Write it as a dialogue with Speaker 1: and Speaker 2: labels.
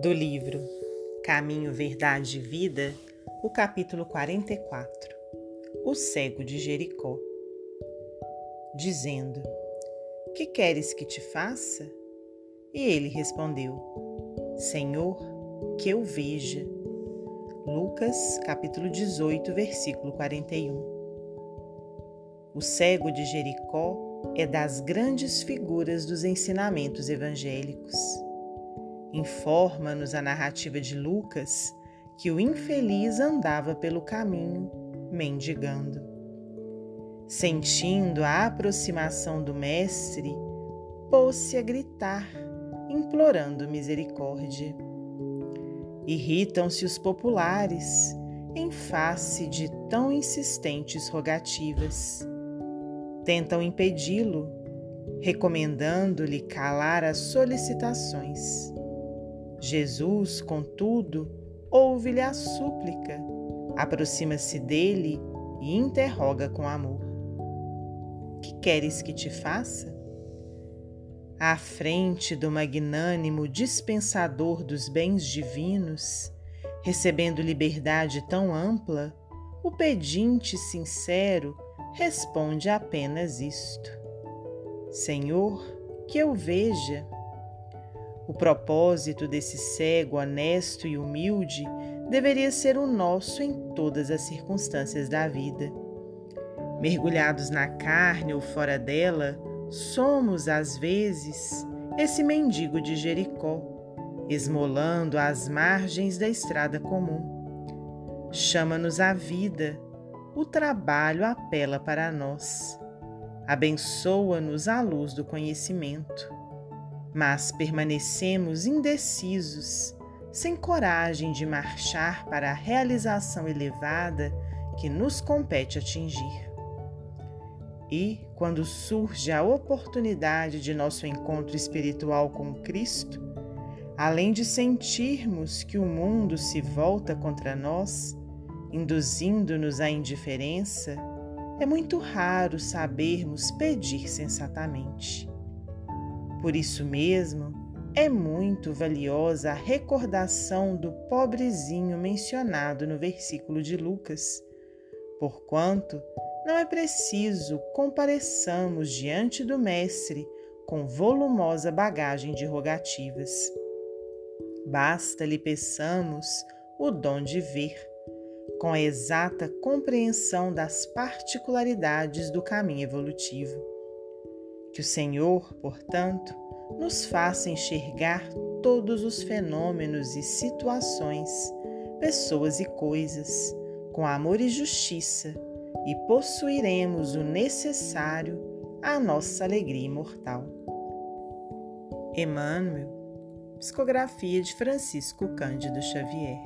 Speaker 1: do livro Caminho, Verdade e Vida, o capítulo 44 O cego de Jericó, dizendo: Que queres que te faça? E ele respondeu: Senhor, que eu veja. Lucas, capítulo 18, versículo 41. O cego de Jericó é das grandes figuras dos ensinamentos evangélicos Informa-nos a narrativa de Lucas que o infeliz andava pelo caminho mendigando. Sentindo a aproximação do Mestre, pôs-se a gritar, implorando misericórdia. Irritam-se os populares em face de tão insistentes rogativas. Tentam impedi-lo, recomendando-lhe calar as solicitações. Jesus, contudo, ouve-lhe a súplica, aproxima-se dele e interroga com amor: Que queres que te faça? À frente do magnânimo dispensador dos bens divinos, recebendo liberdade tão ampla, o pedinte sincero responde apenas isto: Senhor, que eu veja. O propósito desse cego honesto e humilde deveria ser o nosso em todas as circunstâncias da vida. Mergulhados na carne ou fora dela, somos, às vezes, esse mendigo de Jericó, esmolando às margens da estrada comum. Chama-nos a vida, o trabalho apela para nós. Abençoa-nos a luz do conhecimento mas permanecemos indecisos, sem coragem de marchar para a realização elevada que nos compete atingir. E, quando surge a oportunidade de nosso encontro espiritual com Cristo, além de sentirmos que o mundo se volta contra nós, induzindo-nos à indiferença, é muito raro sabermos pedir sensatamente. Por isso mesmo, é muito valiosa a recordação do pobrezinho mencionado no versículo de Lucas, porquanto não é preciso compareçamos diante do Mestre com volumosa bagagem de rogativas. Basta lhe peçamos o dom de ver, com a exata compreensão das particularidades do caminho evolutivo que o Senhor, portanto, nos faça enxergar todos os fenômenos e situações, pessoas e coisas, com amor e justiça, e possuiremos o necessário à nossa alegria imortal. Emmanuel, psicografia de Francisco Cândido Xavier.